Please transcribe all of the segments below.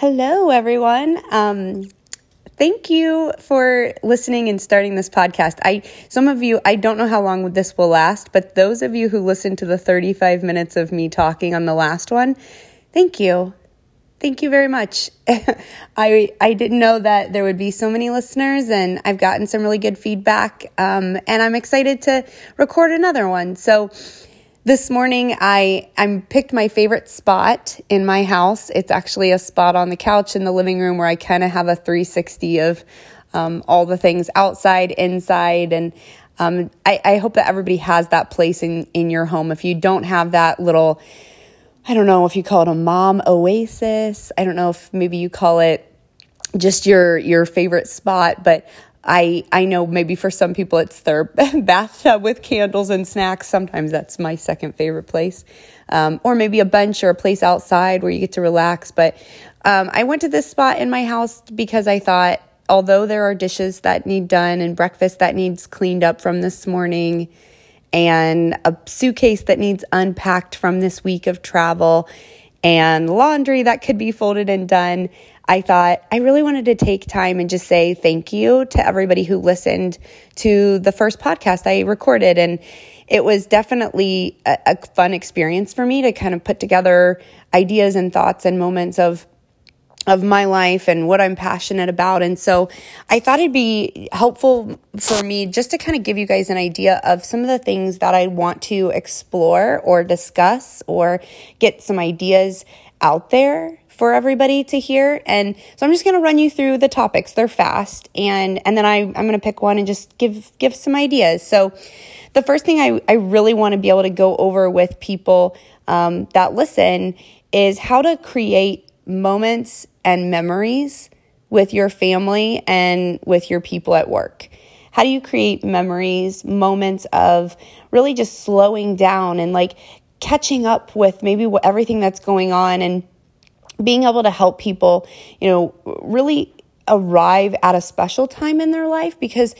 Hello, everyone. Um, thank you for listening and starting this podcast. I some of you I don't know how long this will last, but those of you who listened to the 35 minutes of me talking on the last one, thank you. Thank you very much. I I didn't know that there would be so many listeners, and I've gotten some really good feedback, um, and I'm excited to record another one. So this morning I I picked my favorite spot in my house. It's actually a spot on the couch in the living room where I kind of have a 360 of um, all the things outside, inside, and um, I, I hope that everybody has that place in in your home. If you don't have that little, I don't know if you call it a mom oasis. I don't know if maybe you call it just your your favorite spot, but I I know maybe for some people it's their bathtub with candles and snacks. Sometimes that's my second favorite place, um, or maybe a bench or a place outside where you get to relax. But um, I went to this spot in my house because I thought, although there are dishes that need done and breakfast that needs cleaned up from this morning, and a suitcase that needs unpacked from this week of travel, and laundry that could be folded and done. I thought I really wanted to take time and just say thank you to everybody who listened to the first podcast I recorded. And it was definitely a, a fun experience for me to kind of put together ideas and thoughts and moments of of my life and what I'm passionate about. And so I thought it'd be helpful for me just to kind of give you guys an idea of some of the things that I want to explore or discuss or get some ideas out there for everybody to hear. And so I'm just going to run you through the topics. They're fast. And, and then I, I'm going to pick one and just give, give some ideas. So the first thing I, I really want to be able to go over with people um, that listen is how to create moments and memories with your family and with your people at work. How do you create memories, moments of really just slowing down and like catching up with maybe everything that's going on and being able to help people, you know, really arrive at a special time in their life because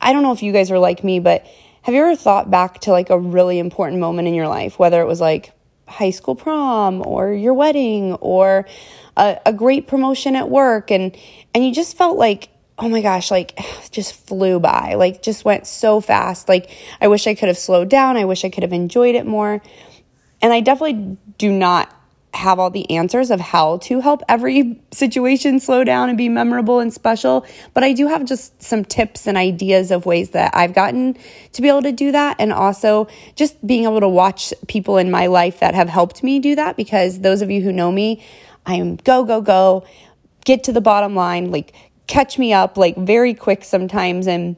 I don't know if you guys are like me, but have you ever thought back to like a really important moment in your life, whether it was like high school prom or your wedding or a, a great promotion at work and and you just felt like oh my gosh, like just flew by, like just went so fast. Like I wish I could have slowed down. I wish I could have enjoyed it more. And I definitely do not have all the answers of how to help every situation slow down and be memorable and special, but I do have just some tips and ideas of ways that I've gotten to be able to do that. And also just being able to watch people in my life that have helped me do that because those of you who know me, I am go, go, go, get to the bottom line, like catch me up, like very quick sometimes. And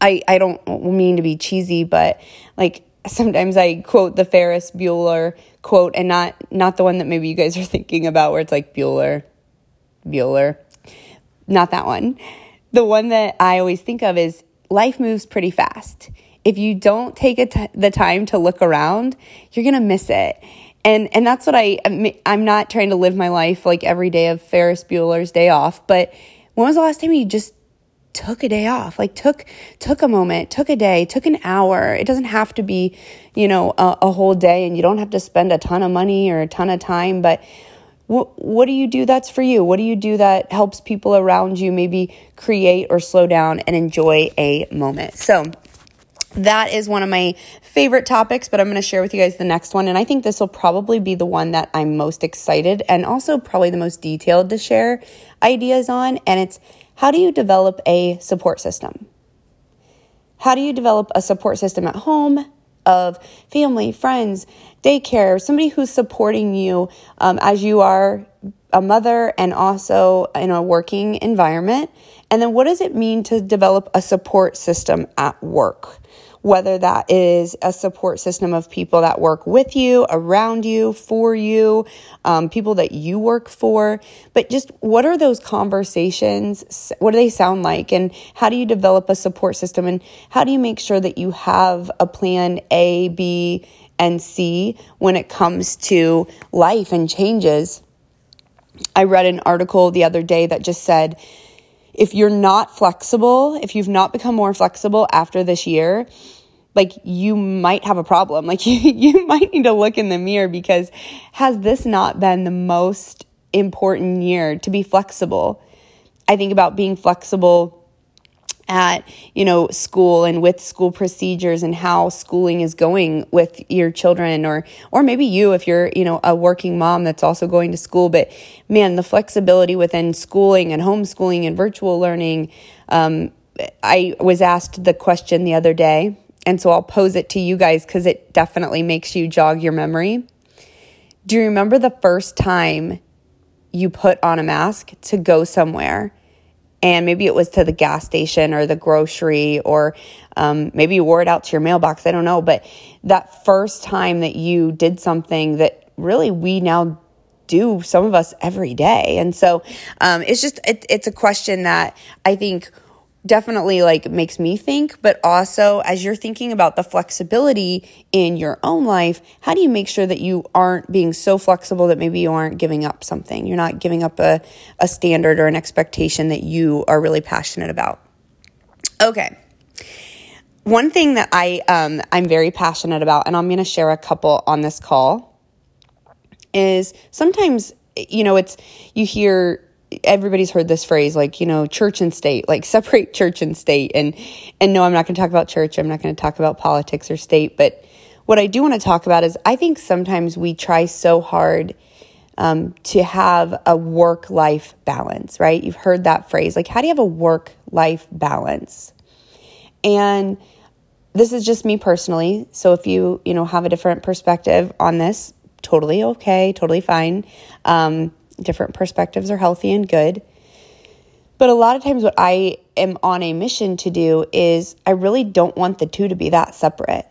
I, I don't mean to be cheesy, but like sometimes I quote the Ferris Bueller quote and not not the one that maybe you guys are thinking about where it's like Bueller, Bueller. Not that one. The one that I always think of is life moves pretty fast. If you don't take the time to look around, you're to miss it. And and that's what I I'm not trying to live my life like every day of Ferris Bueller's day off, but when was the last time you just took a day off like took took a moment took a day took an hour it doesn't have to be you know a, a whole day and you don't have to spend a ton of money or a ton of time but what what do you do that's for you what do you do that helps people around you maybe create or slow down and enjoy a moment so that is one of my favorite topics, but I'm going to share with you guys the next one. And I think this will probably be the one that I'm most excited and also probably the most detailed to share ideas on. And it's how do you develop a support system? How do you develop a support system at home of family, friends, daycare, somebody who's supporting you um, as you are a mother and also in a working environment? And then what does it mean to develop a support system at work? whether that is a support system of people that work with you, around you, for you, um, people that you work for. But just what are those conversations? What do they sound like? And how do you develop a support system? And how do you make sure that you have a plan A, B, and C when it comes to life and changes? I read an article the other day that just said, if you're not flexible, if you've not become more flexible after this year, like you might have a problem. Like you, you might need to look in the mirror because has this not been the most important year to be flexible. I think about being flexible at you know school and with school procedures and how schooling is going with your children or or maybe you if you're you know a working mom that's also going to school. But man the flexibility within schooling and homeschooling and virtual learning um, i was asked the question the other day and so i'll pose it to you guys because it definitely makes you jog your memory. Do you remember the first time you put on a mask to go somewhere and maybe it was to the gas station or the grocery or um, maybe you wore it out to your mailbox i don't know. But that first time that you did something that really we now do some of us every day. And so um, it's just it, it's a question that i think definitely like makes me think but also as you're thinking about the flexibility in your own life how do you make sure that you aren't being so flexible that maybe you aren't giving up something? You're not giving up a, a standard or an expectation that you are really passionate about. Okay. One thing that i um, i'm very passionate about and i'm going to share a couple on this call is sometimes you know it's you hear everybody's heard this phrase like you know church and state like separate church and state. And and no i'm not going to talk about church. I'm not going to talk about politics or state. But what i do want to talk about is i think sometimes we try so hard um, to have a work life balance right? You've heard that phrase. Like how do you have a work life balance? And this is just me personally. So if you you know have a different perspective on this totally okay totally fine. Um, different perspectives are healthy and good. But a lot of times, what I am on a mission to do is I really don't want the two to be that separate.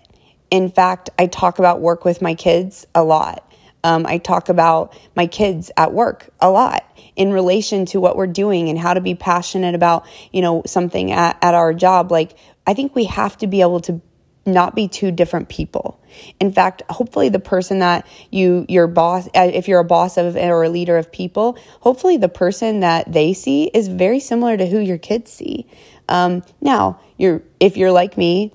In fact, I talk about work with my kids a lot. Um, I talk about my kids at work a lot in relation to what we're doing and how to be passionate about, you know, something at, at our job. Like, I think we have to be able to not be two different people. In fact, hopefully the person that you your boss uh, if you're a boss of or a leader of people, hopefully the person that they see is very similar to who your kids see. Um, now, you're if you're like me,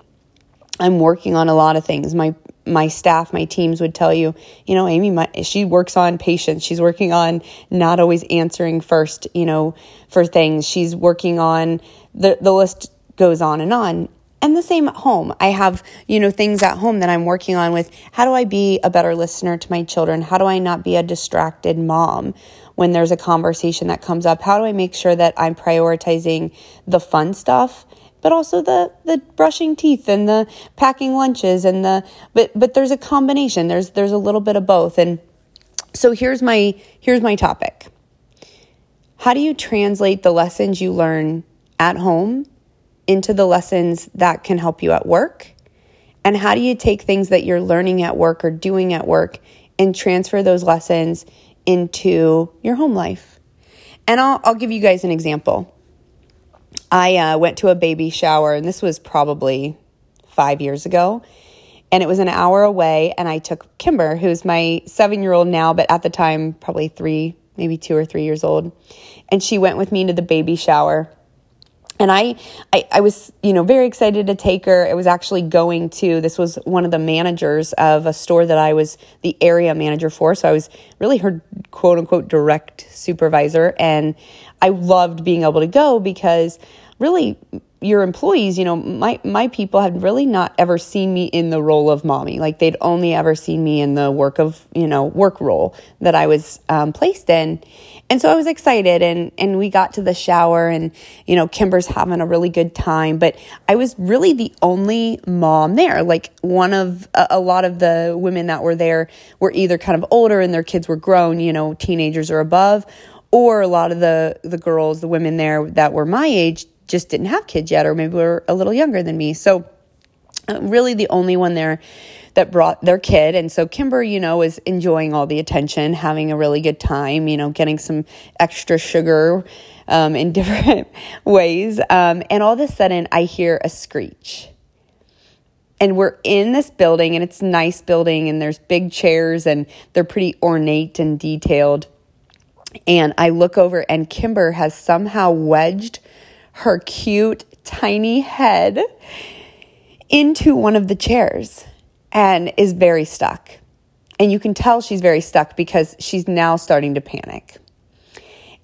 I'm working on a lot of things. My my staff, my teams would tell you, you know, Amy, my, she works on patience. She's working on not always answering first, you know, for things. She's working on the the list goes on and on and the same at home. I have, you know, things at home that I'm working on with how do I be a better listener to my children? How do I not be a distracted mom when there's a conversation that comes up? How do I make sure that I'm prioritizing the fun stuff? But also the the brushing teeth and the packing lunches and the but but there's a combination. There's there's a little bit of both. And so here's my here's my topic. How do you translate the lessons you learn at home into the lessons that can help you at work? And how do you take things that you're learning at work or doing at work and transfer those lessons into your home life? And I'll, I'll give you guys an example. I uh, went to a baby shower, and this was probably five years ago. And it was an hour away, and I took Kimber, who's my seven year old now, but at the time, probably three, maybe two or three years old. And she went with me to the baby shower and I, I, I was you know very excited to take her. It was actually going to this was one of the managers of a store that I was the area manager for, so I was really her quote unquote direct supervisor, and I loved being able to go because really your employees, you know, my my people had really not ever seen me in the role of mommy. Like they'd only ever seen me in the work of you know work role that I was um, placed in, and so I was excited. And and we got to the shower, and you know, Kimber's having a really good time. But I was really the only mom there. Like one of a, a lot of the women that were there were either kind of older and their kids were grown, you know, teenagers or above, or a lot of the the girls, the women there that were my age just didn't have kids yet, or maybe were a little younger than me. So, uh, really, the only one there that brought their kid. And so Kimber, you know, is enjoying all the attention, having a really good time, you know, getting some extra sugar um, in different ways. Um, and all of a sudden, I hear a screech. And we're in this building, and it's nice building, and there's big chairs, and they're pretty ornate and detailed. And I look over, and Kimber has somehow wedged her cute, tiny head into one of the chairs and is very stuck. And you can tell she's very stuck because she's now starting to panic.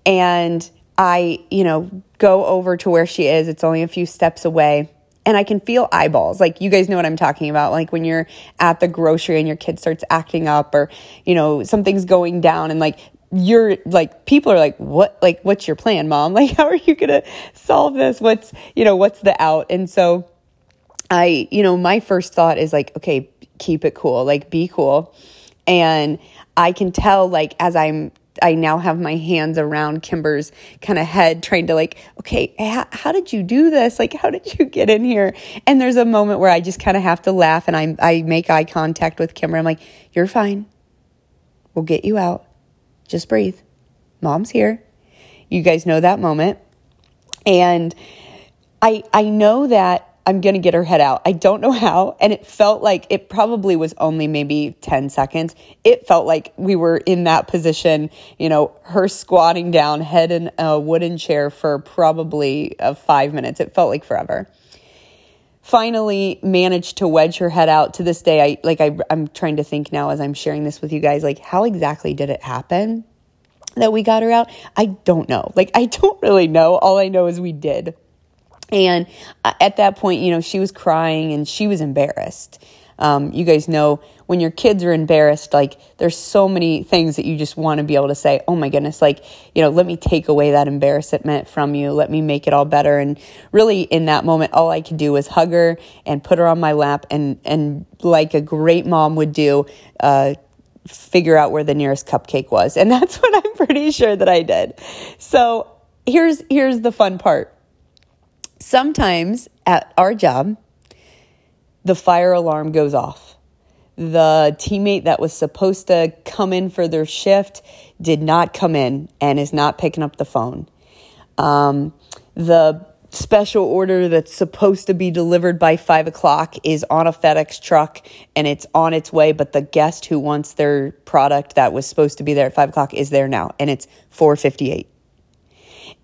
And I, you know, go over to where she is. It's only a few steps away. And I can feel eyeballs. Like, you guys know what I'm talking about. Like, when you're at the grocery and your kid starts acting up, or, you know, something's going down, and like, you're like, people are like, what, like, what's your plan, mom? Like, how are you to solve this? What's, you know, what's the out? And so, I, you know, my first thought is like, okay, keep it cool, like, be cool. And I can tell, like, as I'm I now have my hands around Kimber's kind of head, trying to like, okay, how, how, did you do this? Like, how did you get in here? And there's a moment where I just kind of have to laugh, and I I make eye contact with Kimber. I'm like, you're fine. We'll get you out. Just breathe. Mom's here. You guys know that moment, and I I know that I'm going to get her head out. I don't know how. And it felt like it probably was only maybe 10 seconds. It felt like we were in that position, you know, her squatting down, head in a wooden chair for probably uh, five minutes. It felt like forever. Finally, managed to wedge her head out. To this day, I like I, I'm trying to think now as I'm sharing this with you guys, like how exactly did it happen that we got her out? I don't know. Like I don't really know. All I know is we did. And uh, at that point, you know, she was crying and she was embarrassed. Um, you guys know when your kids are embarrassed, like there's so many things that you just want to be able to say, oh my goodness, like, you know, let me take away that embarrassment from you. Let me make it all better. And really in that moment, all I could do was hug her and put her on my lap and, and like a great mom would do, uh, figure out where the nearest cupcake was. And that's what I'm pretty sure that I did. So here's, here's the fun part sometimes at our job, the fire alarm goes off. The teammate that was supposed to come in for their shift did not come in and is not picking up the phone. Um, the special order that's supposed to be delivered by five o'clock is on a FedEx truck and it's on its way, but the guest who wants their product that was supposed to be there at five o'clock is there now and it's 458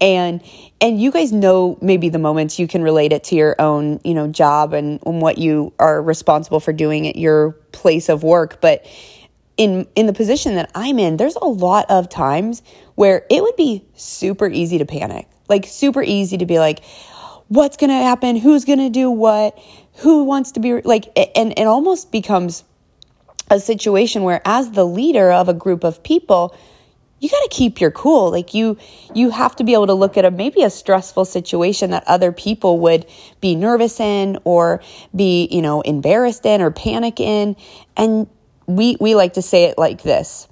and and you guys know maybe the moments you can relate it to your own you know job and, and what you are responsible for doing at your place of work. But in in the position that I'm in there's a lot of times where it would be super easy to panic. Like super easy to be like what's going to happen? Who's going to do what? Who wants to be like and it almost becomes a situation where as the leader of a group of people you got to keep your cool. Like you you have to be able to look at a maybe a stressful situation that other people would be nervous in or be you know embarrassed in or panic in. And we we like to say it like this.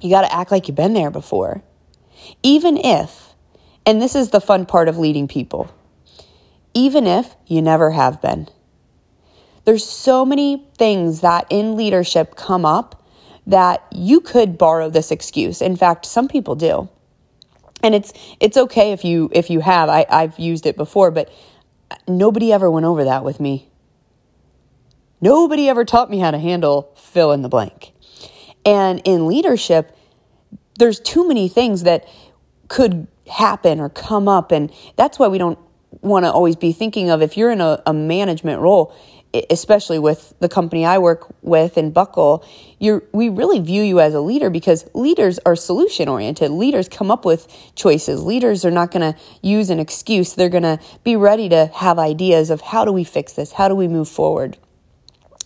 You got to act like you've been there before. Even if and this is the fun part of leading people even if you never have been. There's so many things that in leadership come up that you could borrow this excuse. In fact, some people do. And it's it's okay if you if you have. I, I've used it before, but nobody ever went over that with me. Nobody ever taught me how to handle fill in the blank. And in leadership, there's too many things that could happen or come up. And that's why we don't want to always be thinking of if you're in a, a management role, especially with the company I work with in Buckle, you we really view you as a leader because leaders are solution oriented. Leaders come up with choices. Leaders are not going to use an excuse. They're going to be ready to have ideas of how do we fix this? How do we move forward?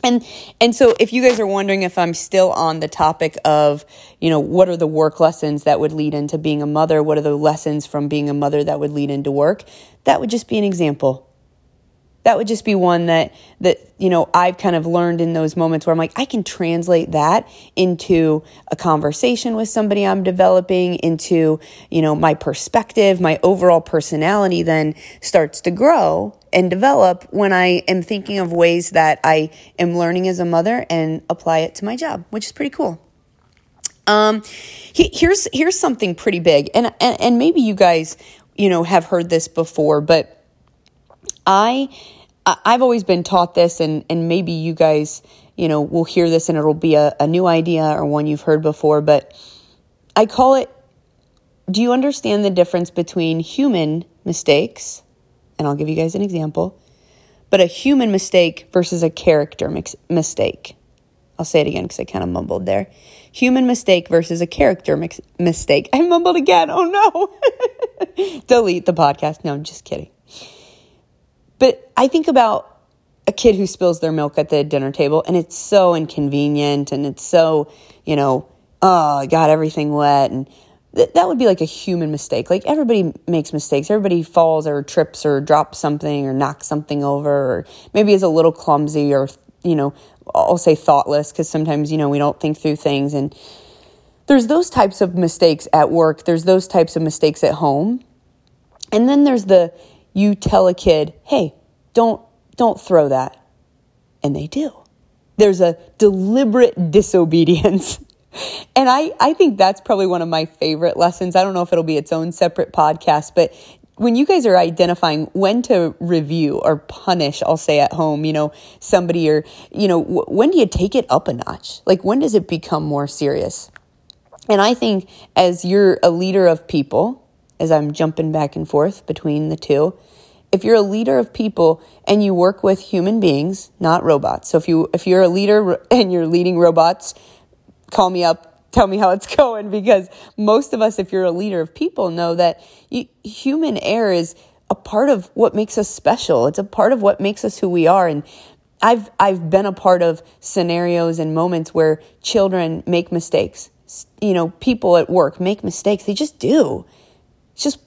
And and so if you guys are wondering if I'm still on the topic of, you know, what are the work lessons that would lead into being a mother? What are the lessons from being a mother that would lead into work? That would just be an example that would just be one that that you know I've kind of learned in those moments where I'm like I can translate that into a conversation with somebody I'm developing into you know my perspective my overall personality then starts to grow and develop when I am thinking of ways that I am learning as a mother and apply it to my job which is pretty cool. Um here's here's something pretty big and and, and maybe you guys you know have heard this before but I I've always been taught this, and, and maybe you guys, you know, will hear this and it'll be a, a new idea or one you've heard before, but I call it Do you understand the difference between human mistakes? And I'll give you guys an example, but a human mistake versus a character mix- mistake. I'll say it again because I kind of mumbled there. human mistake versus a character mix- mistake. I mumbled again. Oh no. Delete the podcast. No, I'm just kidding. But I think about a kid who spills their milk at the dinner table and it's so inconvenient and it's so, you know, oh, I got everything wet and th- that would be like a human mistake. Like everybody makes mistakes. Everybody falls or trips or drops something or knocks something over or maybe is a little clumsy or, you know, I'll say thoughtless because sometimes, you know, we don't think through things. And there's those types of mistakes at work, there's those types of mistakes at home. And then there's the you tell a kid, hey, don't don't throw that. And they do. There's a deliberate disobedience. And I, I think that's probably one of my favorite lessons. I don't know if it'll be its own separate podcast, but when you guys are identifying when to review or punish, I'll say at home, you know, somebody or, you know, w- when do you take it up a notch? Like, when does it become more serious? And I think as you're a leader of people, as I'm jumping back and forth between the two, if you're a leader of people and you work with human beings, not robots. So if you if you're a leader and you're leading robots, call me up, tell me how it's going because most of us if you're a leader of people know that you, human error is a part of what makes us special. It's a part of what makes us who we are and I've I've been a part of scenarios and moments where children make mistakes. You know, people at work make mistakes. They just do. It's just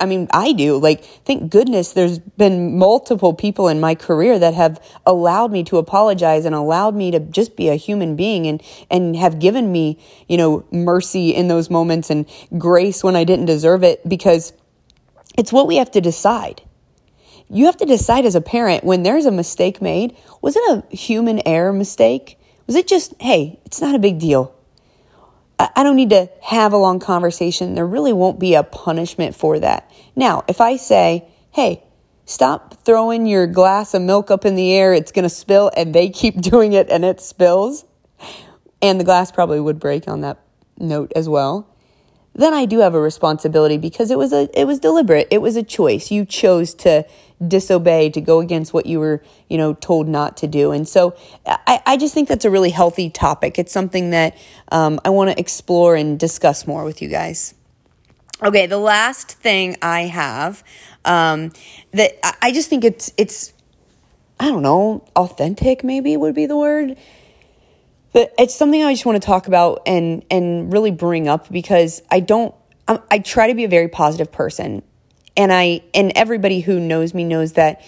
I mean, I do. Like, thank goodness there's been multiple people in my career that have allowed me to apologize and allowed me to just be a human being and, and have given me, you know, mercy in those moments and grace when I didn't deserve it because it's what we have to decide. You have to decide as a parent when there's a mistake made, was it a human error mistake? Was it just, hey, it's not a big deal? I don't need to have a long conversation. There really won't be a punishment for that. Now, if I say, hey, stop throwing your glass of milk up in the air, it's going to spill, and they keep doing it and it spills, and the glass probably would break on that note as well then I do have a responsibility because it was a it was deliberate. It was a choice. You chose to disobey, to go against what you were, you know, told not to do. And so I, I just think that's a really healthy topic. It's something that um, I want to explore and discuss more with you guys. Okay, the last thing I have um, that I just think it's it's I don't know authentic maybe would be the word but it's something I just want to talk about and and really bring up because I don't I, I try to be a very positive person and I and everybody who knows me knows that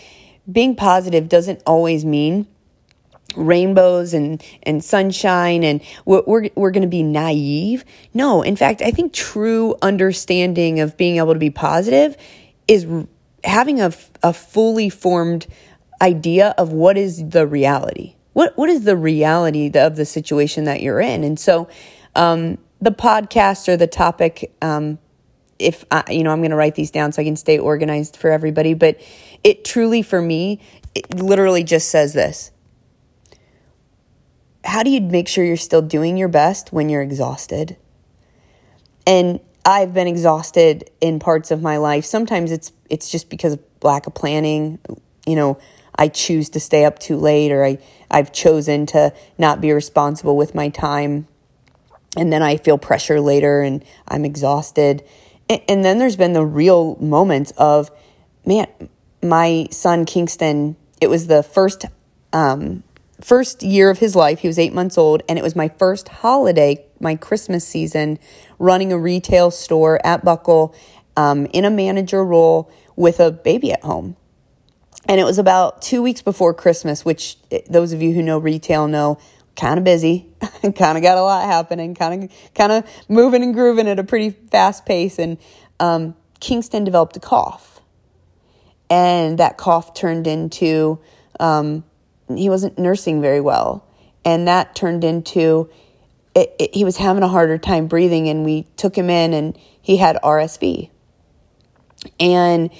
being positive doesn't always mean rainbows and and sunshine and we're we're, we're going to be naive. No, in fact, I think true understanding of being able to be positive is having a a fully formed idea of what is the reality what what is the reality of the situation that you're in? And so, um, the podcast or the topic, um, if I, you know, I'm going to write these down so I can stay organized for everybody. But it truly, for me, it literally just says this: How do you make sure you're still doing your best when you're exhausted? And I've been exhausted in parts of my life. Sometimes it's it's just because of lack of planning, you know I choose to stay up too late or I, I've chosen to not be responsible with my time. And then I feel pressure later and I'm exhausted. And, then there's been the real moments of, man, my son Kingston, it was the first um, first year of his life. He was eight months old, and it was my first holiday, my Christmas season, running a retail store at Buckle um, in a manager role with a baby at home. And it was about two weeks before Christmas, which eh, those of you who know retail know kind of busy, kind of got a lot happening, kind of kind of moving and grooving at a pretty fast pace. And um, Kingston developed a cough, and that cough turned into um, he wasn't nursing very well, and that turned into it, it, he was having a harder time breathing, and we took him in, and he had RSV, and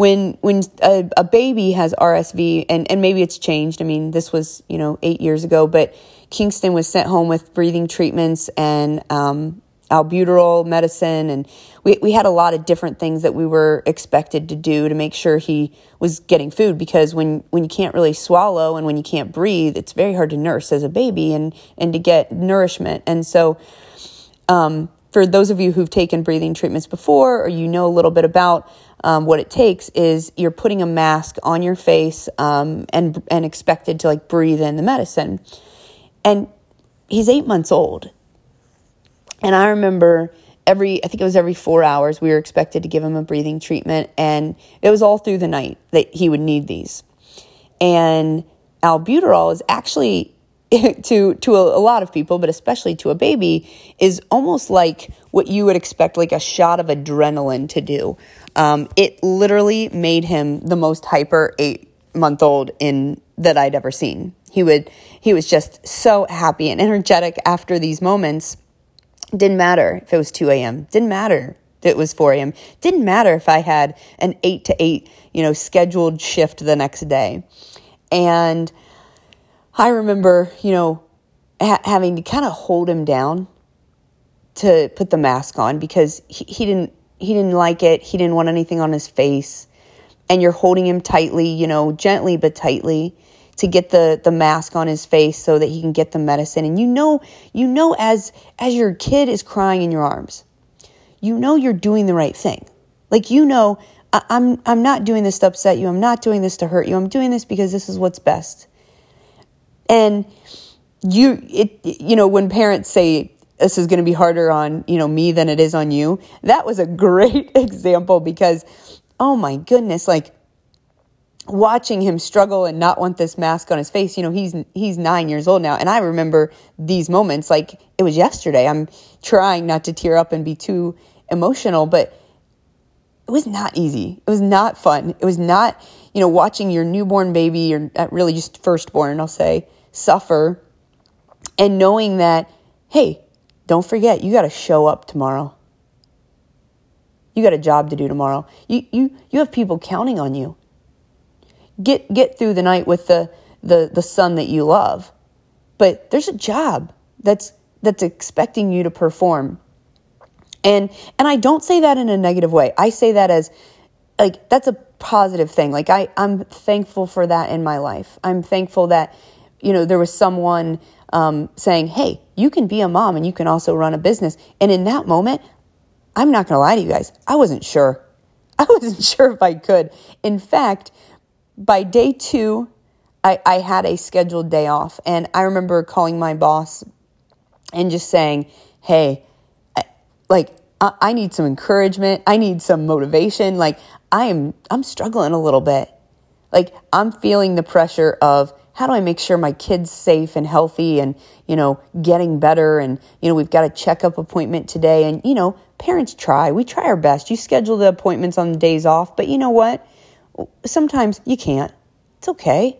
when when a, a, baby has RSV and and maybe it's changed. I mean, this was you know eight years ago, but Kingston was sent home with breathing treatments and um, albuterol medicine and we, we had a lot of different things that we were expected to do to make sure he was getting food because when, when you can't really swallow and when you can't breathe it's very hard to nurse as a baby and, and to get nourishment and so um, for those of you who've taken breathing treatments before or you know a little bit about um, what it takes is you're putting a mask on your face um, and and expected to like breathe in the medicine and he's eight months old and I remember every, I think it was every four hours, we were expected to give him a breathing treatment. And it was all through the night that he would need these. And albuterol is actually, to, to a, a lot of people, but especially to a baby, is almost like what you would expect, like a shot of adrenaline to do. Um, it literally made him the most hyper eight month old in that I'd ever seen. He would he was just so happy and energetic after these moments didn't matter if it was 2 a.m. Didn't matter if it was 4 a.m. Didn't matter if I had an 8 to 8, you know, scheduled shift the next day. And I remember, you know, ha- having to kind of hold him down to put the mask on because he, he didn't he didn't like it. He didn't want anything on his face. And you're holding him tightly, you know, gently but tightly to get the the mask on his face so that he can get the medicine. And you know you know as as your kid is crying in your arms you know you're doing the right thing. Like you know I, I'm I'm not doing this to upset you. I'm not doing this to hurt you. I'm doing this because this is what's best. And you it you know when parents say this is going to be harder on you know me than it is on you. That was a great example because oh my goodness like watching him struggle and not want this mask on his face you know he's he's 9 years old now and i remember these moments like it was yesterday. I'm trying not to tear up and be too emotional but it was not easy. It was not fun. It was not you know watching your newborn baby or uh, really just firstborn i'll say suffer and knowing that hey don't forget you got to show up tomorrow you got a job to do tomorrow you you you have people counting on you get get through the night with the the the son that you love. But there's a job that's that's expecting you to perform. And and I don't say that in a negative way. I say that as like that's a positive thing. Like I I'm thankful for that in my life. I'm thankful that you know there was someone um, saying, "Hey, you can be a mom and you can also run a business." And in that moment, I'm not going to lie to you guys. I wasn't sure. I wasn't sure if I could. In fact, by day two, I, I had a scheduled day off. And I remember calling my boss and just saying, hey, like, I, I need some encouragement. I need some motivation. Like, I am, I'm struggling a little bit. Like, I'm feeling the pressure of, how do I make sure my kid's safe and healthy and, you know, getting better? And, you know, we've got a checkup appointment today. And, you know, parents try. We try our best. You schedule the appointments on the days off. But you know what? sometimes you can't. It's okay.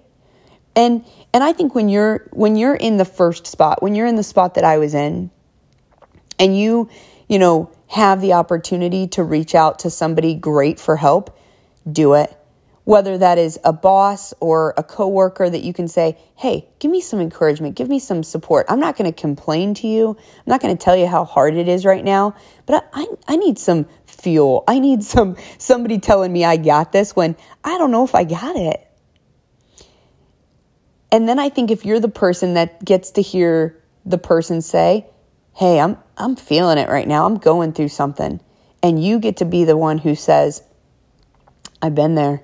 And and I think when you're when you're in the first spot, when you're in the spot that I was in, and you, you know, have the opportunity to reach out to somebody great for help, do it whether that is a boss or a coworker that you can say, "Hey, give me some encouragement, give me some support." I'm not going to complain to you. I'm not going to tell you how hard it is right now, but I, I, I need some fuel. I need some somebody telling me I got this when I don't know if I got it. And then I think if you're the person that gets to hear the person say, "Hey, I'm I'm feeling it right now. I'm going through something." And you get to be the one who says, "I've been there."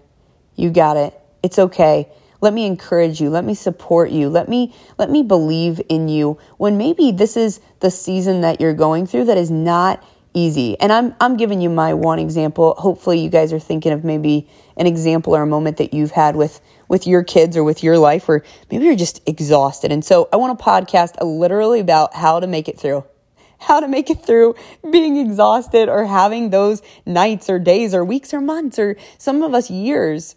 You got it. It's okay. Let me encourage you. Let me support you. Let me let me believe in you when maybe this is the season that you're going through that is not easy. And I'm I'm giving you my one example. Hopefully you guys are thinking of maybe an example or a moment that you've had with with your kids or with your life where maybe you're just exhausted. And so I want to podcast literally about how to make it through how to make it through being exhausted or having those nights or days or weeks or months or some of us years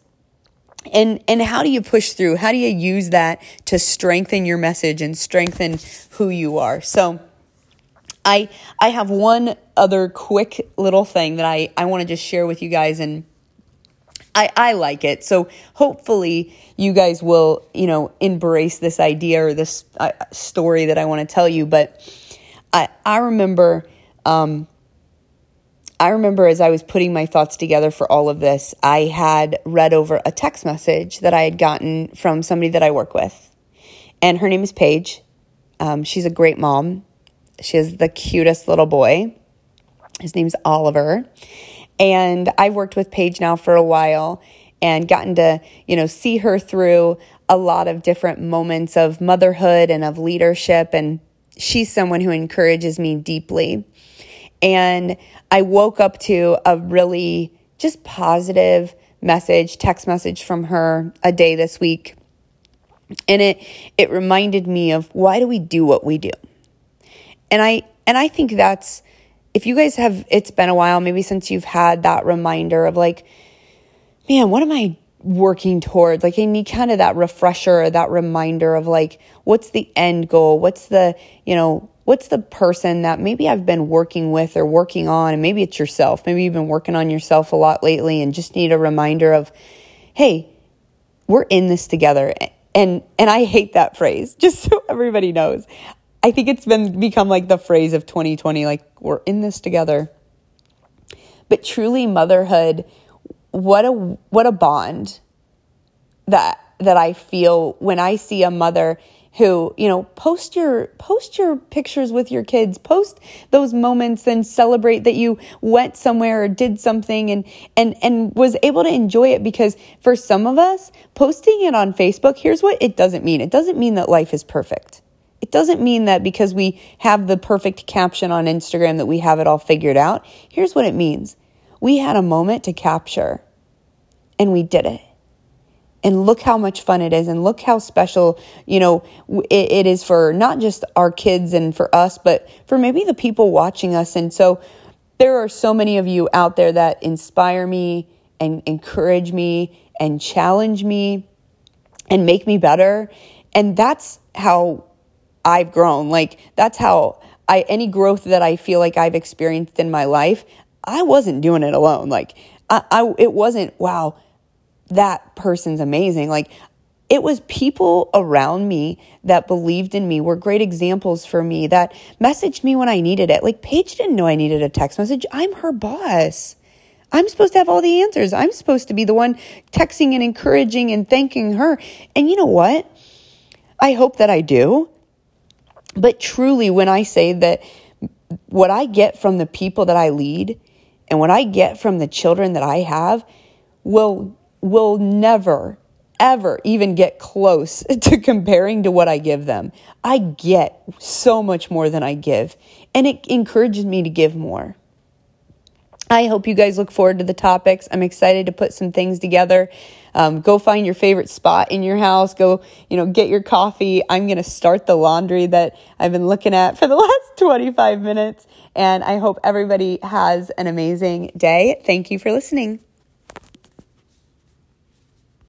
and and how do you push through how do you use that to strengthen your message and strengthen who you are so i i have one other quick little thing that i i want to just share with you guys and I, I like it. So hopefully you guys will, you know, embrace this idea or this uh, story that I want to tell you. But I, I remember Um, I remember as I was putting my thoughts together for all of this, I had read over a text message that I had gotten from somebody that I work with. And her name is Paige. Um, she's a great mom. She has the cutest little boy. His name's Oliver. And I've worked with Paige now for a while and gotten to, you know, see her through a lot of different moments of motherhood and of leadership. And she's someone who encourages me deeply. And I woke up to a really just positive message, text message from her a day this week. And it it reminded me of why do we do what we do? And I and I think that's if you guys have it's been a while maybe since you've had that reminder of like man, what am I working towards? Like I need kind of that refresher, that reminder of like what's the end goal? What's the, you know, what's the person that maybe I've been working with or working on, and maybe it's yourself. Maybe you've been working on yourself a lot lately and just need a reminder of, hey, we're in this together. And and I hate that phrase, just so everybody knows. I think it's been become like the phrase of 2020, like we're in this together. But truly motherhood, what a what a bond that that I feel when I see a mother who you know post your post your pictures with your kids. Post those moments and celebrate that you went somewhere or did something and and and was able to enjoy it because for some of us posting it on Facebook here's what it doesn't mean. It doesn't mean that life is perfect. It doesn't mean that because we have the perfect caption on Instagram that we have it all figured out. Here's what it means. We had a moment to capture and we did it and look how much fun it is and look how special you know it, it is for not just our kids and for us but for maybe the people watching us. And so there are so many of you out there that inspire me and encourage me and challenge me and make me better. And that's how i've grown. Like that's how i any growth that i feel like i've experienced in my life i wasn't doing it alone. Like I, I it wasn't wow that person's amazing. Like it was people around me that believed in me, were great examples for me, that messaged me when I needed it. Like Paige didn't know I needed a text message. I'm her boss. I'm supposed to have all the answers. I'm supposed to be the one texting and encouraging and thanking her. And you know what? I hope that I do. But truly, when I say that what I get from the people that I lead and what I get from the children that I have will will never, ever even get close to comparing to what I give them. I get so much more than I give, and it encourages me to give more. I hope you guys look forward to the topics. I'm excited to put some things together. Um, go find your favorite spot in your house. Go, you know, get your coffee. I'm going to start the laundry that I've been looking at for the last 25 minutes. And I hope everybody has an amazing day. Thank you for listening.